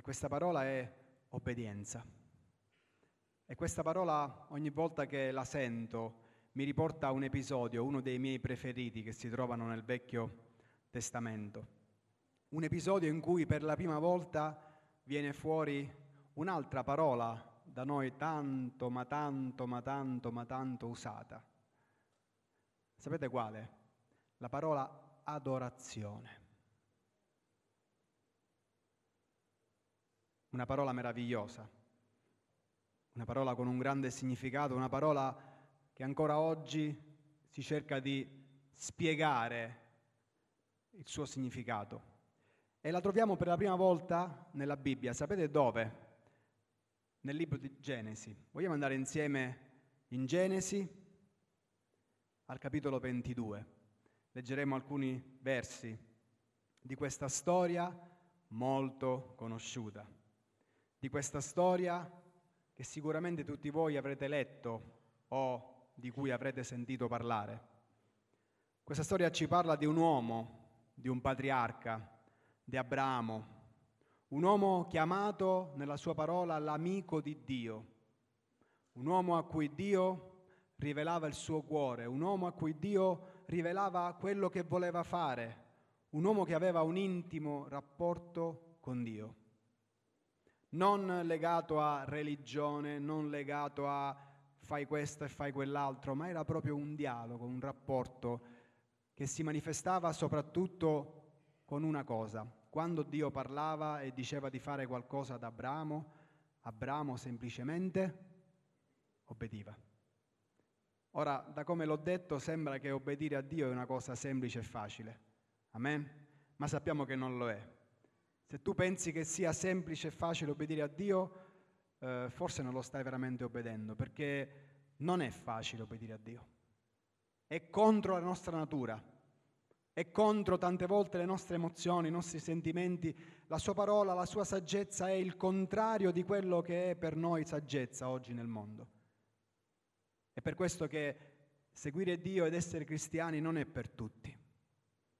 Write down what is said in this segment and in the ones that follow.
E questa parola è obbedienza. E questa parola ogni volta che la sento mi riporta a un episodio, uno dei miei preferiti che si trovano nel Vecchio Testamento. Un episodio in cui per la prima volta viene fuori un'altra parola da noi tanto, ma tanto, ma tanto, ma tanto usata. Sapete quale? La parola adorazione. Una parola meravigliosa, una parola con un grande significato, una parola che ancora oggi si cerca di spiegare il suo significato. E la troviamo per la prima volta nella Bibbia. Sapete dove? Nel libro di Genesi. Vogliamo andare insieme in Genesi al capitolo 22. Leggeremo alcuni versi di questa storia molto conosciuta, di questa storia che sicuramente tutti voi avrete letto o di cui avrete sentito parlare. Questa storia ci parla di un uomo di un patriarca, di Abramo, un uomo chiamato nella sua parola l'amico di Dio, un uomo a cui Dio rivelava il suo cuore, un uomo a cui Dio rivelava quello che voleva fare, un uomo che aveva un intimo rapporto con Dio, non legato a religione, non legato a fai questo e fai quell'altro, ma era proprio un dialogo, un rapporto che si manifestava soprattutto con una cosa. Quando Dio parlava e diceva di fare qualcosa ad Abramo, Abramo semplicemente obbediva. Ora, da come l'ho detto, sembra che obbedire a Dio è una cosa semplice e facile. Amen? Ma sappiamo che non lo è. Se tu pensi che sia semplice e facile obbedire a Dio, eh, forse non lo stai veramente obbedendo, perché non è facile obbedire a Dio. È contro la nostra natura è contro tante volte le nostre emozioni, i nostri sentimenti. La sua parola, la sua saggezza è il contrario di quello che è per noi saggezza oggi nel mondo. È per questo che seguire Dio ed essere cristiani non è per tutti.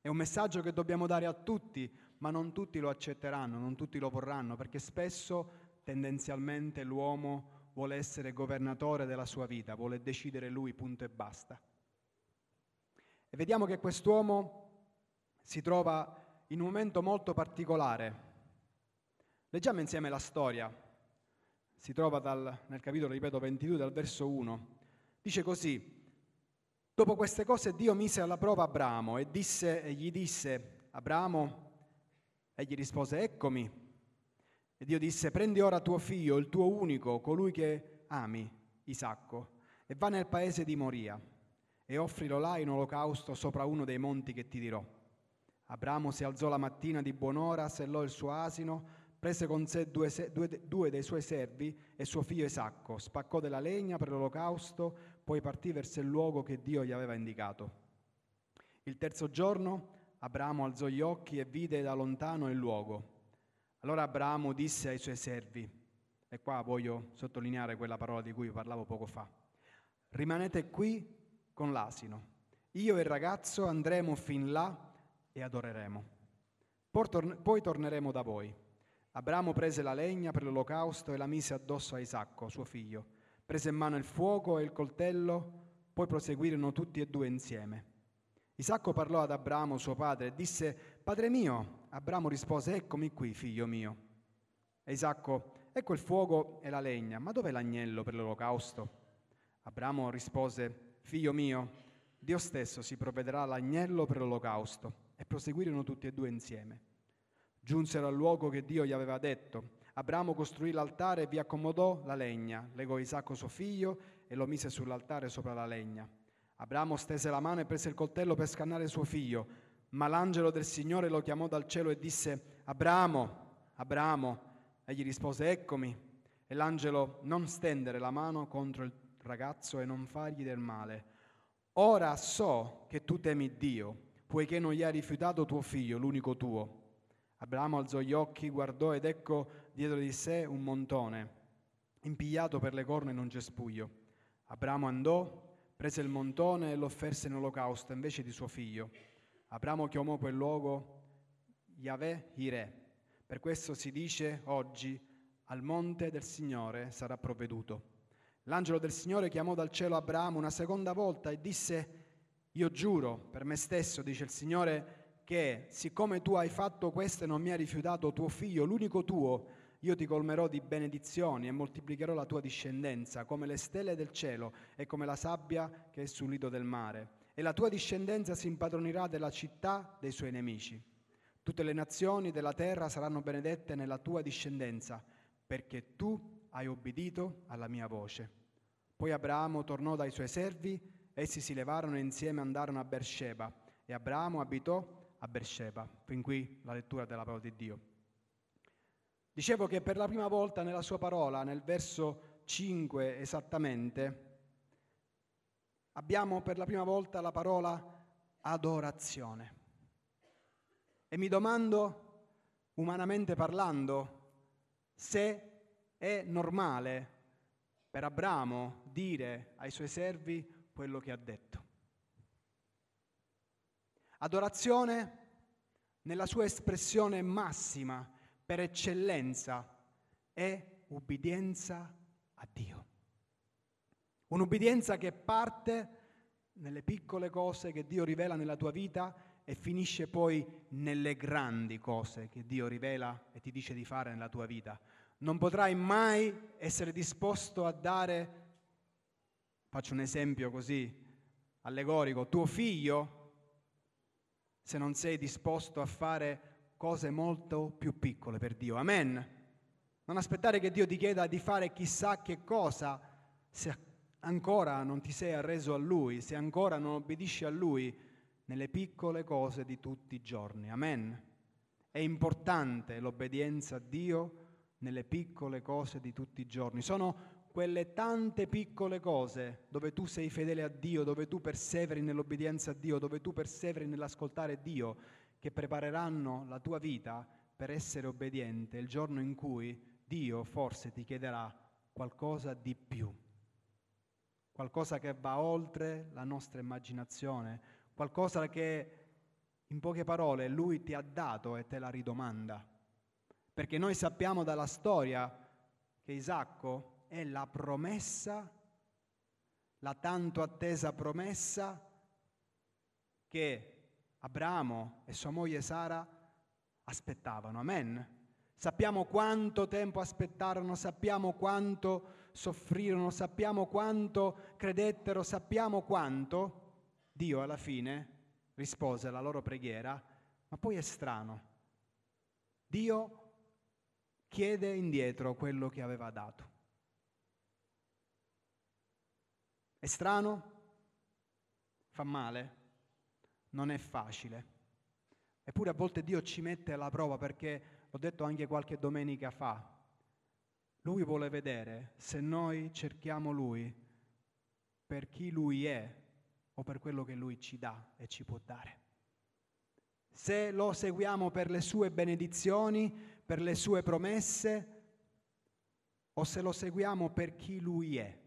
È un messaggio che dobbiamo dare a tutti, ma non tutti lo accetteranno, non tutti lo vorranno, perché spesso tendenzialmente l'uomo vuole essere governatore della sua vita, vuole decidere lui, punto e basta. E vediamo che quest'uomo si trova in un momento molto particolare. Leggiamo insieme la storia. Si trova dal, nel capitolo, ripeto, 22, dal verso 1. Dice così, Dopo queste cose Dio mise alla prova Abramo e, disse, gli disse, Abramo, egli rispose, eccomi. E Dio disse, prendi ora tuo figlio, il tuo unico, colui che ami, Isacco, e va nel paese di Moria e offrilo là in olocausto sopra uno dei monti che ti dirò. Abramo si alzò la mattina di buon'ora, sellò il suo asino, prese con sé due, due, due, dei suoi servi e suo figlio Isacco, spaccò della legna per l'olocausto, poi partì verso il luogo che Dio gli aveva indicato. Il terzo giorno Abramo alzò gli occhi e vide da lontano il luogo. Allora Abramo disse ai suoi servi, e qua voglio sottolineare quella parola di cui parlavo poco fa, rimanete qui con l'asino. Io e il ragazzo andremo fin là e adoreremo. Poi torneremo da voi. Abramo prese la legna per l'olocausto e la mise addosso a Isacco, suo figlio. Prese in mano il fuoco e il coltello, poi proseguirono tutti e due insieme. Isacco parlò ad Abramo, suo padre, e disse, Padre mio. Abramo rispose, Eccomi qui, figlio mio. E Isacco, ecco il fuoco e la legna, ma dov'è l'agnello per l'olocausto? Abramo rispose, Figlio mio, Dio stesso si provvederà all'agnello per l'olocausto. E proseguirono tutti e due insieme. Giunsero al luogo che Dio gli aveva detto. Abramo costruì l'altare e vi accomodò la legna, legò Isacco suo figlio e lo mise sull'altare sopra la legna. Abramo stese la mano e prese il coltello per scannare suo figlio, ma l'angelo del Signore lo chiamò dal cielo e disse, Abramo, Abramo. Egli rispose, eccomi. E l'angelo non stendere la mano contro il ragazzo e non fargli del male. Ora so che tu temi Dio, poiché non gli hai rifiutato tuo figlio, l'unico tuo. Abramo alzò gli occhi, guardò ed ecco dietro di sé un montone, impigliato per le corna in un cespuglio. Abramo andò, prese il montone e lo offerse in olocausto invece di suo figlio. Abramo chiamò quel luogo Yahweh Ire, Per questo si dice oggi, al monte del Signore sarà provveduto. L'angelo del Signore chiamò dal cielo Abramo una seconda volta e disse, io giuro per me stesso, dice il Signore, che siccome tu hai fatto questo e non mi hai rifiutato tuo figlio, l'unico tuo, io ti colmerò di benedizioni e moltiplicherò la tua discendenza come le stelle del cielo e come la sabbia che è sul lido del mare. E la tua discendenza si impadronirà della città dei suoi nemici. Tutte le nazioni della terra saranno benedette nella tua discendenza, perché tu hai obbedito alla mia voce. Poi Abramo tornò dai suoi servi, essi si levarono e insieme andarono a Beersheba e Abramo abitò a Beersheba. Fin qui la lettura della parola di Dio. Dicevo che per la prima volta nella sua parola, nel verso 5 esattamente, abbiamo per la prima volta la parola adorazione. E mi domando, umanamente parlando, se è normale per Abramo dire ai suoi servi quello che ha detto. Adorazione nella sua espressione massima per eccellenza è ubbidienza a Dio. Un'ubbidienza che parte nelle piccole cose che Dio rivela nella tua vita e finisce poi nelle grandi cose che Dio rivela e ti dice di fare nella tua vita. Non potrai mai essere disposto a dare, faccio un esempio così allegorico, tuo figlio se non sei disposto a fare cose molto più piccole per Dio. Amen. Non aspettare che Dio ti chieda di fare chissà che cosa se ancora non ti sei arreso a Lui, se ancora non obbedisci a Lui nelle piccole cose di tutti i giorni. Amen. È importante l'obbedienza a Dio nelle piccole cose di tutti i giorni. Sono quelle tante piccole cose dove tu sei fedele a Dio, dove tu perseveri nell'obbedienza a Dio, dove tu perseveri nell'ascoltare Dio, che prepareranno la tua vita per essere obbediente il giorno in cui Dio forse ti chiederà qualcosa di più, qualcosa che va oltre la nostra immaginazione, qualcosa che in poche parole Lui ti ha dato e te la ridomanda. Perché noi sappiamo dalla storia che Isacco è la promessa, la tanto attesa promessa che Abramo e sua moglie Sara aspettavano. Amen. Sappiamo quanto tempo aspettarono, sappiamo quanto soffrirono, sappiamo quanto credettero, sappiamo quanto Dio alla fine rispose alla loro preghiera, ma poi è strano. Dio chiede indietro quello che aveva dato. È strano? Fa male? Non è facile. Eppure a volte Dio ci mette alla prova perché, l'ho detto anche qualche domenica fa, Lui vuole vedere se noi cerchiamo Lui per chi Lui è o per quello che Lui ci dà e ci può dare. Se lo seguiamo per le sue benedizioni, per le sue promesse, o se lo seguiamo per chi Lui è.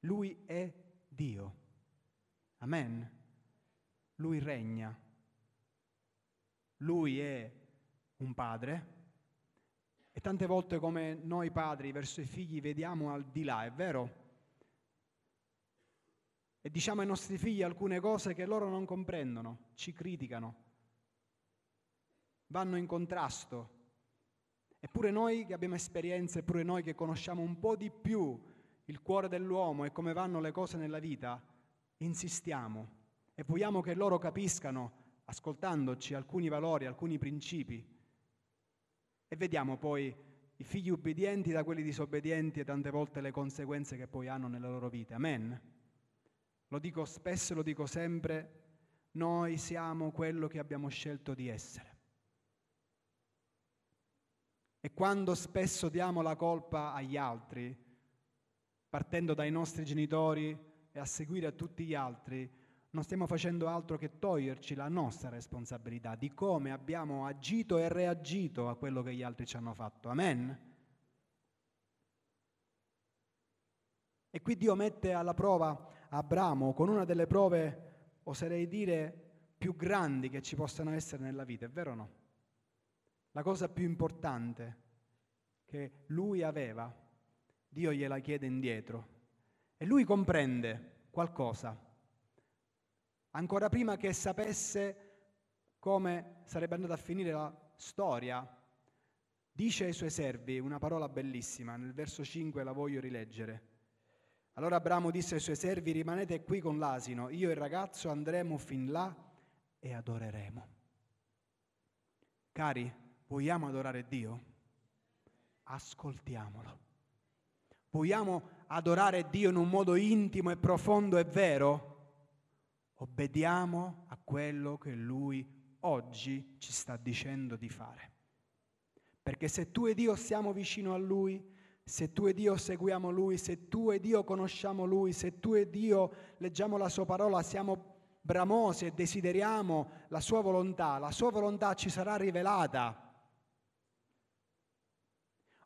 Lui è Dio. Amen. Lui regna. Lui è un padre e tante volte come noi padri verso i figli vediamo al di là, è vero? E diciamo ai nostri figli alcune cose che loro non comprendono, ci criticano, vanno in contrasto. Eppure noi che abbiamo esperienze, eppure noi che conosciamo un po' di più il cuore dell'uomo e come vanno le cose nella vita, insistiamo e vogliamo che loro capiscano, ascoltandoci, alcuni valori, alcuni principi. E vediamo poi i figli ubbidienti da quelli disobbedienti e tante volte le conseguenze che poi hanno nella loro vita. Amen. Lo dico spesso e lo dico sempre, noi siamo quello che abbiamo scelto di essere. E quando spesso diamo la colpa agli altri, partendo dai nostri genitori e a seguire a tutti gli altri, non stiamo facendo altro che toglierci la nostra responsabilità di come abbiamo agito e reagito a quello che gli altri ci hanno fatto. Amen. E qui Dio mette alla prova Abramo con una delle prove, oserei dire, più grandi che ci possano essere nella vita, è vero o no? la cosa più importante che lui aveva, Dio gliela chiede indietro. E lui comprende qualcosa, ancora prima che sapesse come sarebbe andata a finire la storia, dice ai suoi servi una parola bellissima, nel verso 5 la voglio rileggere. Allora Abramo disse ai suoi servi, rimanete qui con l'asino, io e il ragazzo andremo fin là e adoreremo. Cari, vogliamo adorare Dio? Ascoltiamolo. Vogliamo adorare Dio in un modo intimo e profondo e vero? Obbediamo a quello che Lui oggi ci sta dicendo di fare. Perché se tu e Dio siamo vicino a Lui, se tu e Dio seguiamo Lui, se tu e Dio conosciamo Lui, se tu e Dio leggiamo la Sua parola, siamo bramosi e desideriamo la Sua volontà, la Sua volontà ci sarà rivelata.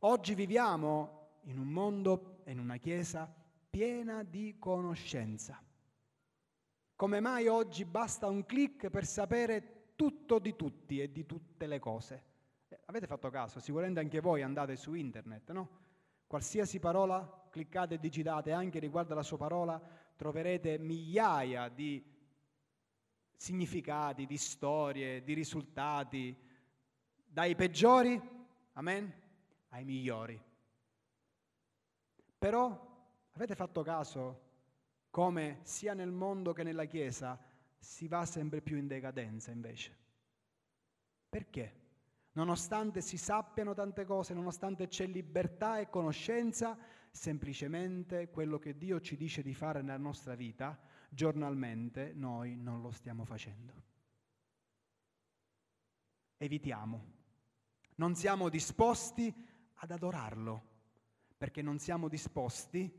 Oggi viviamo in un mondo e in una Chiesa piena di conoscenza. Come mai oggi basta un clic per sapere tutto di tutti e di tutte le cose? Eh, avete fatto caso? Sicuramente anche voi andate su internet, no? Qualsiasi parola cliccate e digitate anche riguardo alla sua parola, troverete migliaia di significati, di storie, di risultati, dai peggiori, amen, ai migliori. Però avete fatto caso come sia nel mondo che nella Chiesa si va sempre più in decadenza invece? Perché? nonostante si sappiano tante cose, nonostante c'è libertà e conoscenza, semplicemente quello che Dio ci dice di fare nella nostra vita, giornalmente noi non lo stiamo facendo. Evitiamo. Non siamo disposti ad adorarlo, perché non siamo disposti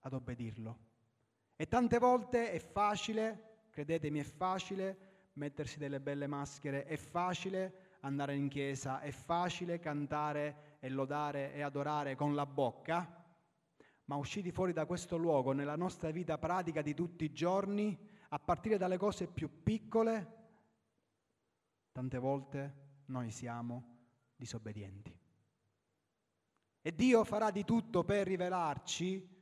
ad obbedirlo. E tante volte è facile, credetemi, è facile mettersi delle belle maschere, è facile andare in chiesa, è facile cantare e lodare e adorare con la bocca, ma usciti fuori da questo luogo nella nostra vita pratica di tutti i giorni, a partire dalle cose più piccole, tante volte noi siamo disobbedienti. E Dio farà di tutto per rivelarci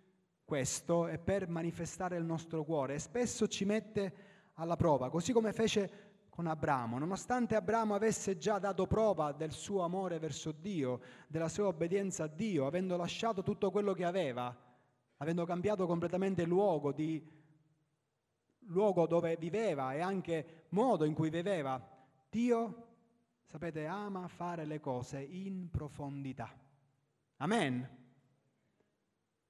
questo e per manifestare il nostro cuore e spesso ci mette alla prova, così come fece con Abramo, nonostante Abramo avesse già dato prova del suo amore verso Dio, della sua obbedienza a Dio, avendo lasciato tutto quello che aveva, avendo cambiato completamente luogo, di, luogo dove viveva e anche modo in cui viveva, Dio, sapete, ama fare le cose in profondità. Amen.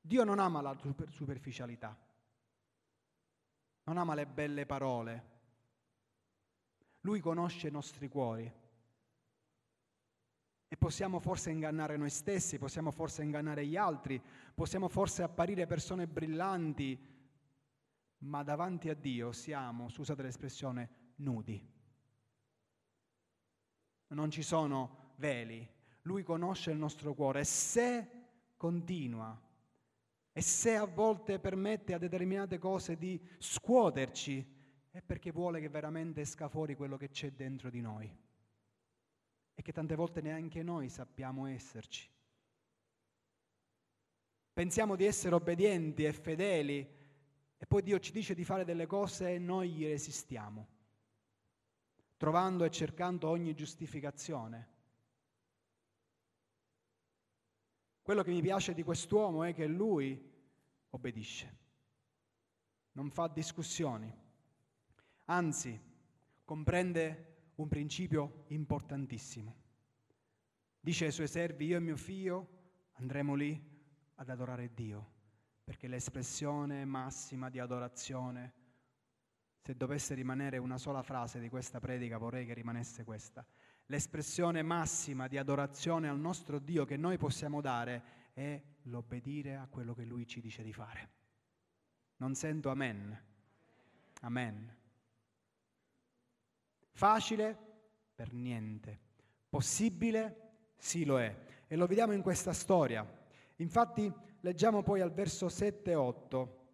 Dio non ama la superficialità, non ama le belle parole lui conosce i nostri cuori. E possiamo forse ingannare noi stessi, possiamo forse ingannare gli altri, possiamo forse apparire persone brillanti, ma davanti a Dio siamo, scusate l'espressione, nudi. Non ci sono veli. Lui conosce il nostro cuore e se continua e se a volte permette a determinate cose di scuoterci, è perché vuole che veramente esca fuori quello che c'è dentro di noi e che tante volte neanche noi sappiamo esserci. Pensiamo di essere obbedienti e fedeli e poi Dio ci dice di fare delle cose e noi gli resistiamo, trovando e cercando ogni giustificazione. Quello che mi piace di quest'uomo è che lui obbedisce, non fa discussioni anzi comprende un principio importantissimo. Dice ai suoi servi, io e mio figlio andremo lì ad adorare Dio, perché l'espressione massima di adorazione, se dovesse rimanere una sola frase di questa predica, vorrei che rimanesse questa. L'espressione massima di adorazione al nostro Dio che noi possiamo dare è l'obbedire a quello che Lui ci dice di fare. Non sento amen. Amen. Facile? Per niente. Possibile? Sì lo è. E lo vediamo in questa storia. Infatti leggiamo poi al verso 7 e 8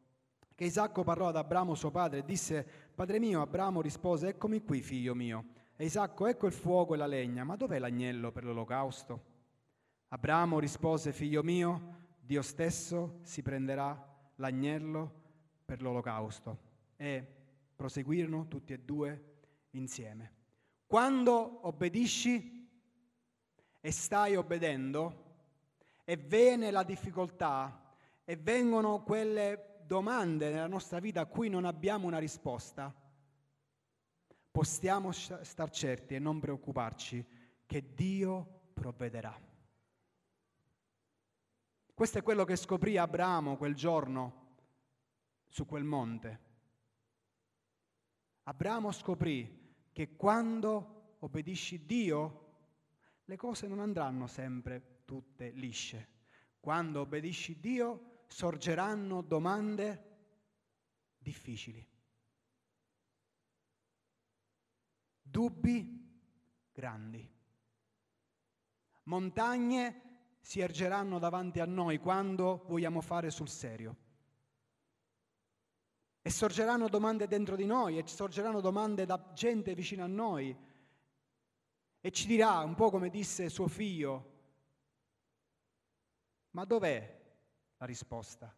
che Isacco parlò ad Abramo suo padre e disse, Padre mio, Abramo rispose, eccomi qui figlio mio. E Isacco, ecco il fuoco e la legna, ma dov'è l'agnello per l'olocausto? Abramo rispose, figlio mio, Dio stesso si prenderà l'agnello per l'olocausto. E proseguirono tutti e due insieme. Quando obbedisci e stai obbedendo e viene la difficoltà e vengono quelle domande nella nostra vita a cui non abbiamo una risposta, possiamo star certi e non preoccuparci che Dio provvederà. Questo è quello che scoprì Abramo quel giorno su quel monte. Abramo scoprì che quando obbedisci Dio, le cose non andranno sempre tutte lisce. Quando obbedisci Dio, sorgeranno domande difficili. Dubbi grandi. Montagne si ergeranno davanti a noi quando vogliamo fare sul serio. E sorgeranno domande dentro di noi, e sorgeranno domande da gente vicino a noi. E ci dirà, un po' come disse suo figlio, ma dov'è la risposta?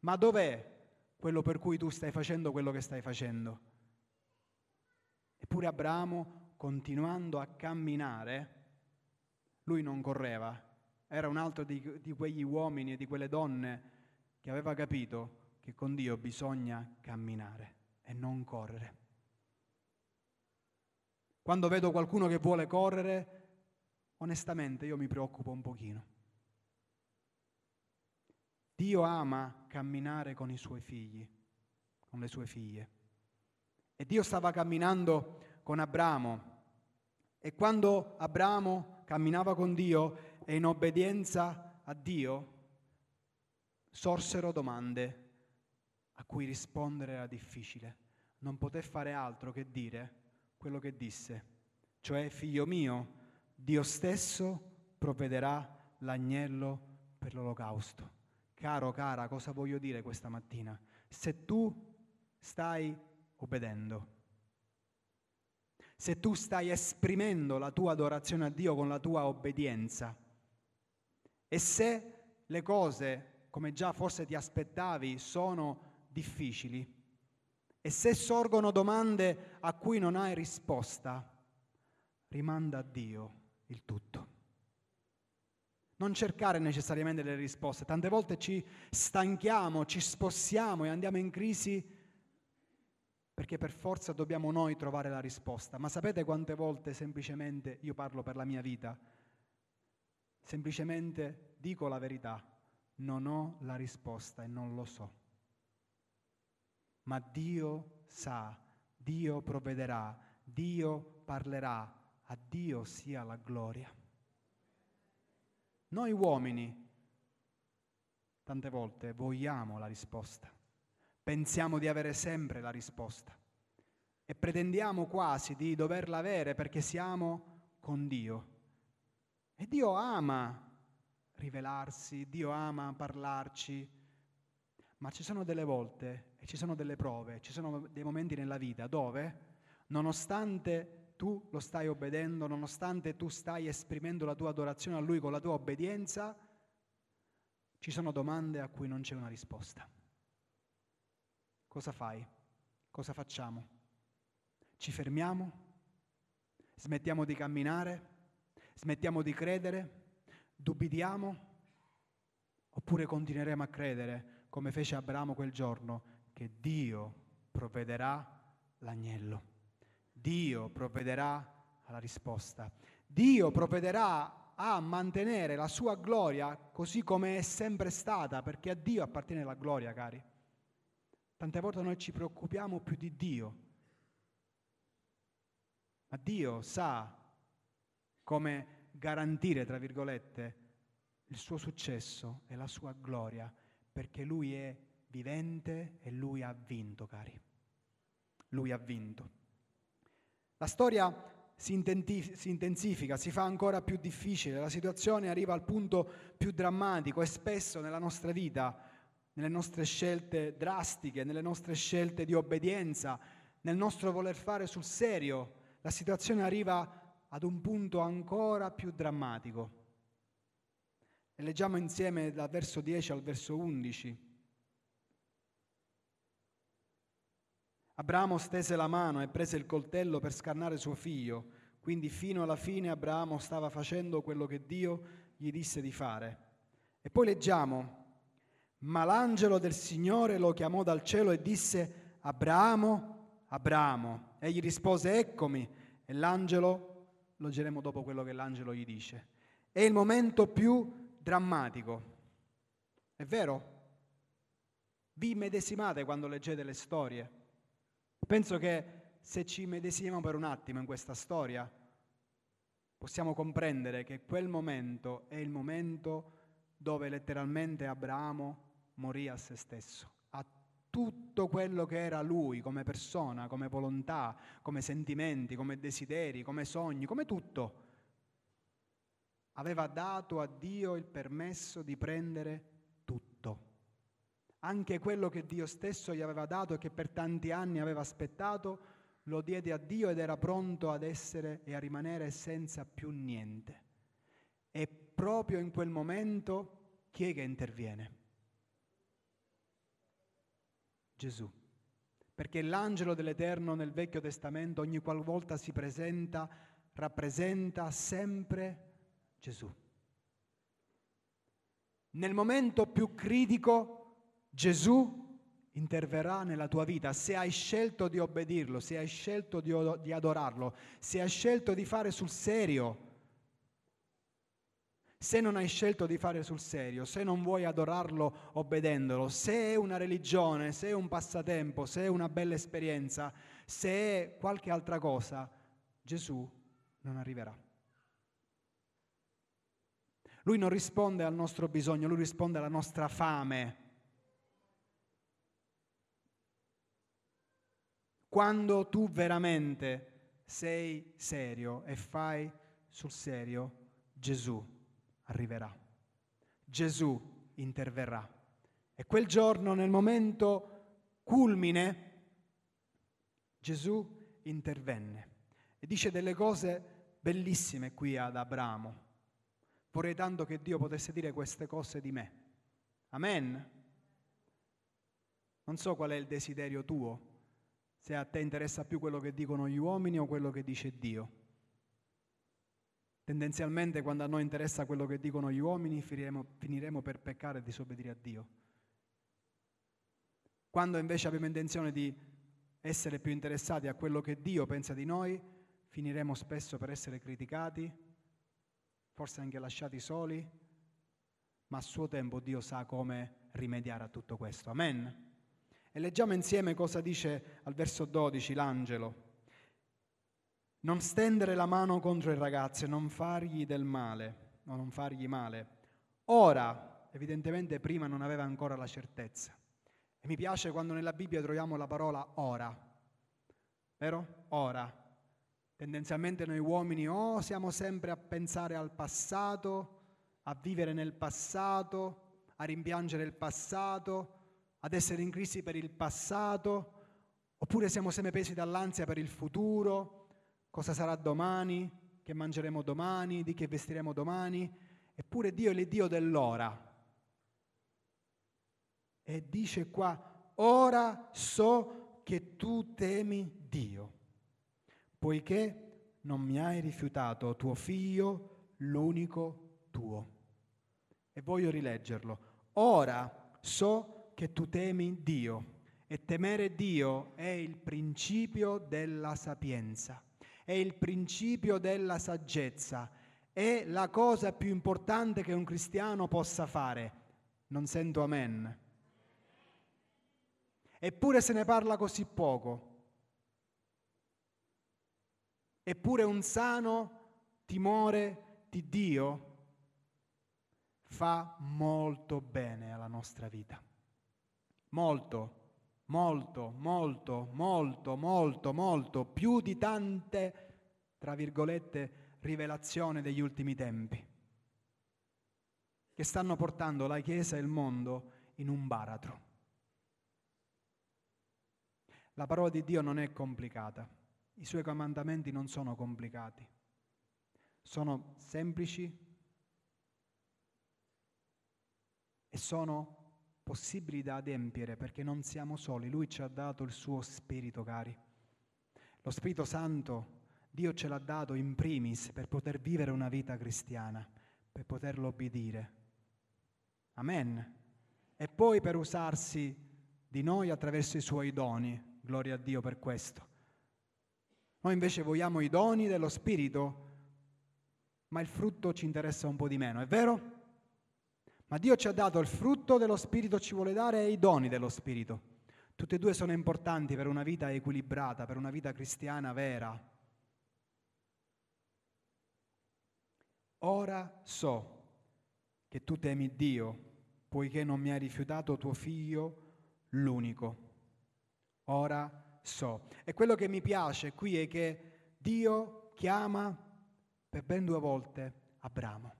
Ma dov'è quello per cui tu stai facendo quello che stai facendo? Eppure Abramo, continuando a camminare, lui non correva, era un altro di, di quegli uomini e di quelle donne che aveva capito che con Dio bisogna camminare e non correre. Quando vedo qualcuno che vuole correre, onestamente io mi preoccupo un pochino. Dio ama camminare con i suoi figli, con le sue figlie. E Dio stava camminando con Abramo e quando Abramo camminava con Dio e in obbedienza a Dio, sorsero domande a cui rispondere era difficile. Non poté fare altro che dire quello che disse, cioè figlio mio, Dio stesso provvederà l'agnello per l'olocausto. Caro, cara, cosa voglio dire questa mattina? Se tu stai obbedendo. Se tu stai esprimendo la tua adorazione a Dio con la tua obbedienza e se le cose, come già forse ti aspettavi, sono difficili e se sorgono domande a cui non hai risposta, rimanda a Dio il tutto. Non cercare necessariamente le risposte. Tante volte ci stanchiamo, ci spossiamo e andiamo in crisi perché per forza dobbiamo noi trovare la risposta. Ma sapete quante volte semplicemente, io parlo per la mia vita, semplicemente dico la verità, non ho la risposta e non lo so. Ma Dio sa, Dio provvederà, Dio parlerà, a Dio sia la gloria. Noi uomini tante volte vogliamo la risposta pensiamo di avere sempre la risposta. E pretendiamo quasi di doverla avere perché siamo con Dio. E Dio ama rivelarsi, Dio ama parlarci, ma ci sono delle volte e ci sono delle prove, ci sono dei momenti nella vita dove, nonostante tu lo stai obbedendo, nonostante tu stai esprimendo la tua adorazione a Lui con la tua obbedienza, ci sono domande a cui non c'è una risposta cosa fai? Cosa facciamo? Ci fermiamo? Smettiamo di camminare? Smettiamo di credere? Dubitiamo? Oppure continueremo a credere, come fece Abramo quel giorno, che Dio provvederà l'agnello. Dio provvederà alla risposta. Dio provvederà a mantenere la sua gloria così come è sempre stata, perché a Dio appartiene la gloria, cari. Tante volte noi ci preoccupiamo più di Dio, ma Dio sa come garantire, tra virgolette, il suo successo e la sua gloria, perché Lui è vivente e Lui ha vinto, cari. Lui ha vinto. La storia si, intensifica, si fa ancora più difficile, la situazione arriva al punto più drammatico e spesso nella nostra vita nelle nostre scelte drastiche, nelle nostre scelte di obbedienza, nel nostro voler fare sul serio la situazione arriva ad un punto ancora più drammatico. E leggiamo insieme dal verso 10 al verso 11. Abramo stese la mano e prese il coltello per scannare suo figlio, quindi fino alla fine Abramo stava facendo quello che Dio gli disse di fare. E poi leggiamo, ma l'angelo del Signore lo chiamò dal cielo e disse, Abramo, Abramo. Egli rispose, eccomi. E l'angelo, lo leggeremo dopo quello che l'angelo gli dice. È il momento più drammatico. È vero? Vi medesimate quando leggete le storie. Penso che se ci medesimiamo per un attimo in questa storia, possiamo comprendere che quel momento è il momento dove letteralmente Abramo morì a se stesso, a tutto quello che era lui come persona, come volontà, come sentimenti, come desideri, come sogni, come tutto. Aveva dato a Dio il permesso di prendere tutto. Anche quello che Dio stesso gli aveva dato e che per tanti anni aveva aspettato, lo diede a Dio ed era pronto ad essere e a rimanere senza più niente. E proprio in quel momento chi è che interviene? Gesù. Perché l'angelo dell'Eterno nel Vecchio Testamento ogni qualvolta si presenta, rappresenta sempre Gesù. Nel momento più critico Gesù interverrà nella tua vita se hai scelto di obbedirlo, se hai scelto di, adorarlo, se hai scelto di fare sul serio. Se non hai scelto di fare sul serio, se non vuoi adorarlo obbedendolo, se è una religione, se è un passatempo, se è una bella esperienza, se è qualche altra cosa, Gesù non arriverà. Lui non risponde al nostro bisogno, lui risponde alla nostra fame. Quando tu veramente sei serio e fai sul serio, Gesù arriverà. Gesù interverrà. E quel giorno, nel momento culmine, Gesù intervenne e dice delle cose bellissime qui ad Abramo. Vorrei tanto che Dio potesse dire queste cose di me. Amen. Non so qual è il desiderio tuo, se a te interessa più quello che dicono gli uomini o quello che dice Dio. Tendenzialmente quando a noi interessa quello che dicono gli uomini finiremo, finiremo per peccare e disobbedire a Dio. Quando invece abbiamo intenzione di essere più interessati a quello che Dio pensa di noi, finiremo spesso per essere criticati, forse anche lasciati soli, ma a suo tempo Dio sa come rimediare a tutto questo. Amen. E leggiamo insieme cosa dice al verso 12 l'angelo. Non stendere la mano contro il ragazzo e non fargli del male, o non fargli male. Ora, evidentemente prima non aveva ancora la certezza. E mi piace quando nella Bibbia troviamo la parola ora. Vero? Ora. Tendenzialmente noi uomini o oh, siamo sempre a pensare al passato, a vivere nel passato, a rimpiangere il passato, ad essere in crisi per il passato, oppure siamo sempre pesi dall'ansia per il futuro, cosa sarà domani, che mangeremo domani, di che vestiremo domani, eppure Dio è l'Iddio dell'ora. E dice qua, ora so che tu temi Dio, poiché non mi hai rifiutato tuo figlio, l'unico tuo. E voglio rileggerlo. Ora so che tu temi Dio. E temere Dio è il principio della sapienza, è il principio della saggezza, è la cosa più importante che un cristiano possa fare. Non sento amen. Eppure se ne parla così poco. Eppure un sano timore di Dio fa molto bene alla nostra vita. Molto, molto, molto, molto, molto, molto, più di tante, tra virgolette, rivelazioni degli ultimi tempi, che stanno portando la Chiesa e il mondo in un baratro. La parola di Dio non è complicata, I suoi comandamenti non sono complicati, sono semplici e sono possibili da adempiere perché non siamo soli, Lui ci ha dato il suo Spirito, cari. Lo Spirito Santo Dio ce l'ha dato in primis per poter vivere una vita cristiana, per poterlo obbedire. Amen. E poi per usarsi di noi attraverso i suoi doni. Gloria a Dio per questo. Noi invece vogliamo i doni dello Spirito, ma il frutto ci interessa un po' di meno, è vero? Ma Dio ci ha dato il frutto dello Spirito, ci vuole dare i doni dello Spirito. Tutte e due sono importanti per una vita equilibrata, per una vita cristiana vera. Ora so che tu temi Dio, poiché non mi hai rifiutato tuo figlio l'unico. Ora so. E quello che mi piace qui è che Dio chiama per ben due volte Abramo.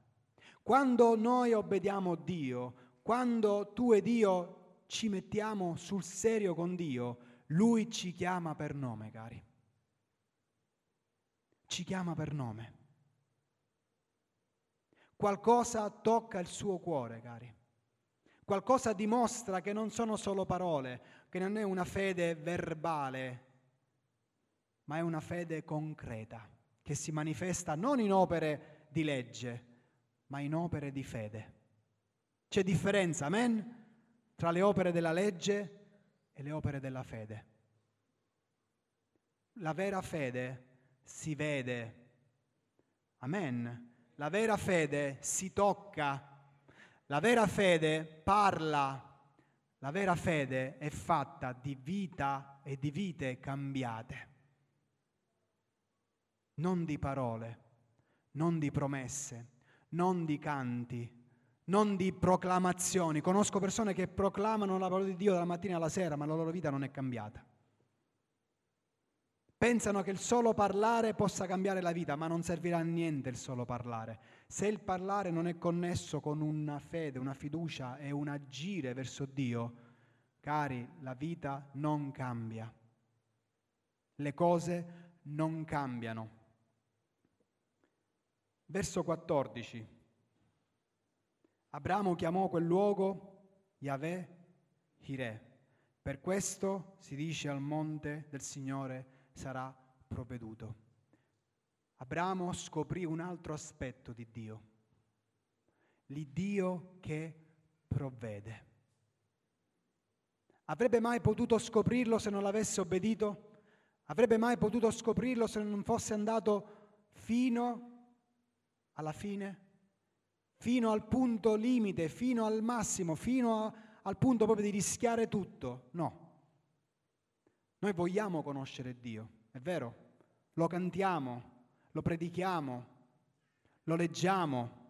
Quando noi obbediamo Dio, quando tu ed io ci mettiamo sul serio con Dio, Lui ci chiama per nome, cari. Ci chiama per nome. Qualcosa tocca il suo cuore, cari. Qualcosa dimostra che non sono solo parole, che non è una fede verbale, ma è una fede concreta, che si manifesta non in opere di legge, ma in opere di fede. C'è differenza, amen, tra le opere della legge e le opere della fede. La vera fede si vede, amen. La vera fede si tocca, la vera fede parla, la vera fede è fatta di vita e di vite cambiate, non di parole, non di promesse, non di canti, non di proclamazioni. Conosco persone che proclamano la parola di Dio dalla mattina alla sera, ma la loro vita non è cambiata. Pensano che il solo parlare possa cambiare la vita, ma non servirà a niente il solo parlare. Se il parlare non è connesso con una fede, una fiducia e un agire verso Dio, cari, la vita non cambia. Le cose non cambiano. Verso 14. Abramo chiamò quel luogo Yahweh Hireh. Per questo si dice al monte del Signore sarà provveduto. Abramo scoprì un altro aspetto di Dio, l'Iddio che provvede. Avrebbe mai potuto scoprirlo se non l'avesse obbedito? Avrebbe mai potuto scoprirlo se non fosse andato fino alla fine? Fino al punto limite, fino al massimo, fino a, al punto proprio di rischiare tutto? No. Noi vogliamo conoscere Dio, è vero? Lo cantiamo, lo predichiamo, lo leggiamo,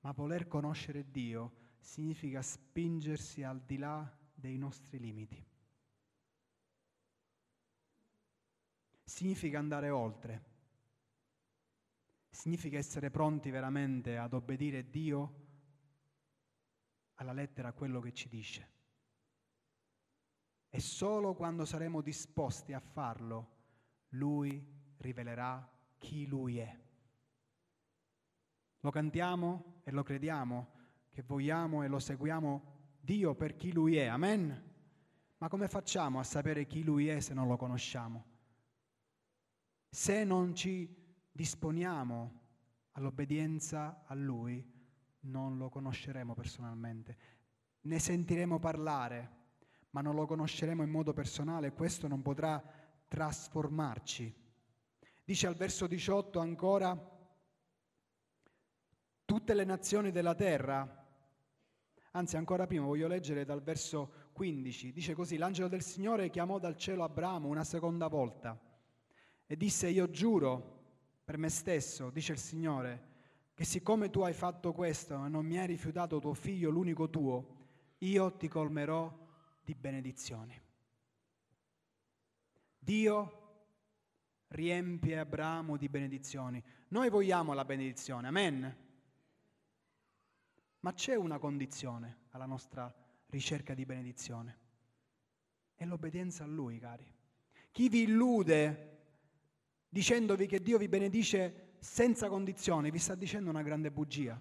ma voler conoscere Dio significa spingersi al di là dei nostri limiti. Significa andare oltre. Significa essere pronti veramente ad obbedire Dio alla lettera a quello che ci dice. E solo quando saremo disposti a farlo, Lui rivelerà chi Lui è. Lo cantiamo e lo crediamo, che vogliamo e lo seguiamo Dio per chi Lui è. Amen. Ma come facciamo a sapere chi Lui è se non lo conosciamo? Se non ci disponiamo all'obbedienza a Lui, non lo conosceremo personalmente. Ne sentiremo parlare, ma non lo conosceremo in modo personale, questo non potrà trasformarci. Dice al verso 18 ancora, tutte le nazioni della terra, anzi ancora prima voglio leggere dal verso 15, dice così, l'angelo del Signore chiamò dal cielo Abramo una seconda volta e disse, io giuro per me stesso, dice il Signore, che siccome tu hai fatto questo e non mi hai rifiutato tuo figlio, l'unico tuo, io ti colmerò di benedizioni. Dio riempie Abramo di benedizioni. Noi vogliamo la benedizione, amen. Ma c'è una condizione alla nostra ricerca di benedizione. È l'obbedienza a Lui, cari. Chi vi illude dicendovi che Dio vi benedice senza condizioni, vi sta dicendo una grande bugia.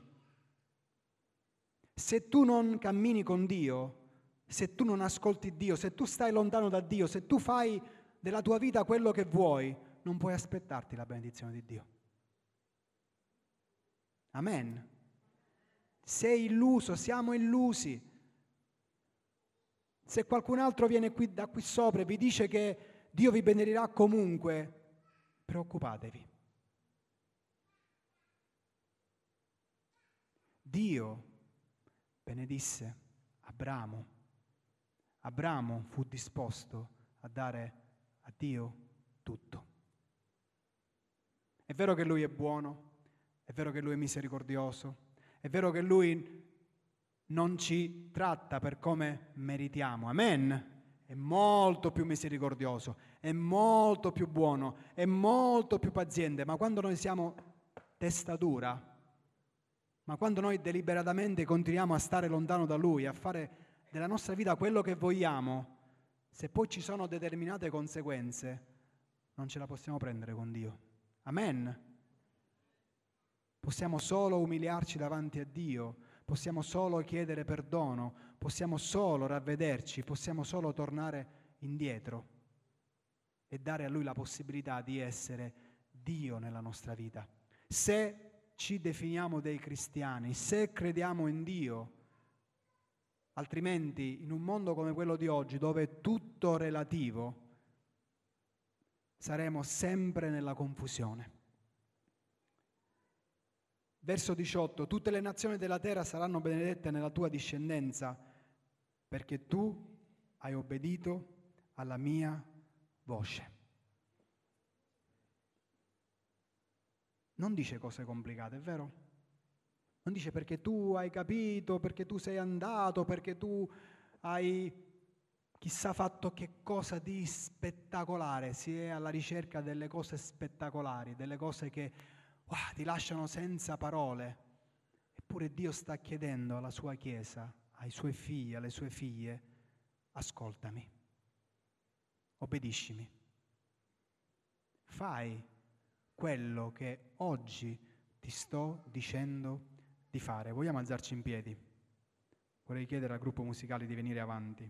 Se tu non cammini con Dio, se tu non ascolti Dio, se tu stai lontano da Dio, se tu fai della tua vita quello che vuoi, non puoi aspettarti la benedizione di Dio. Amen. Sei illuso, siamo illusi. Se qualcun altro viene qui, da qui sopra e vi dice che Dio vi benedirà comunque, preoccupatevi. Dio benedisse Abramo. Abramo fu disposto a dare a Dio tutto. È vero che Lui è buono, è vero che Lui è misericordioso, è vero che Lui non ci tratta per come meritiamo. Amen. È molto più misericordioso, è molto più buono, è molto più paziente, ma quando noi siamo testa dura, ma quando noi deliberatamente continuiamo a stare lontano da Lui, a fare della nostra vita quello che vogliamo, se poi ci sono determinate conseguenze, non ce la possiamo prendere con Dio. Amen. Possiamo solo umiliarci davanti a Dio, possiamo solo chiedere perdono, possiamo solo ravvederci, possiamo solo tornare indietro e dare a Lui la possibilità di essere Dio nella nostra vita. Se ci definiamo dei cristiani, se crediamo in Dio, altrimenti in un mondo come quello di oggi, dove è tutto relativo, saremo sempre nella confusione. Verso 18, tutte le nazioni della terra saranno benedette nella tua discendenza, perché tu hai obbedito alla mia voce. Non dice cose complicate, è vero? Non dice perché tu hai capito, perché tu sei andato, perché tu hai chissà fatto che cosa di spettacolare, si è alla ricerca delle cose spettacolari, delle cose che wow, ti lasciano senza parole. Eppure Dio sta chiedendo alla sua Chiesa, ai suoi figli, alle sue figlie, ascoltami, obbediscimi, fai quello che oggi ti sto dicendo di fare. Vogliamo alzarci in piedi? Vorrei chiedere al gruppo musicale di venire avanti.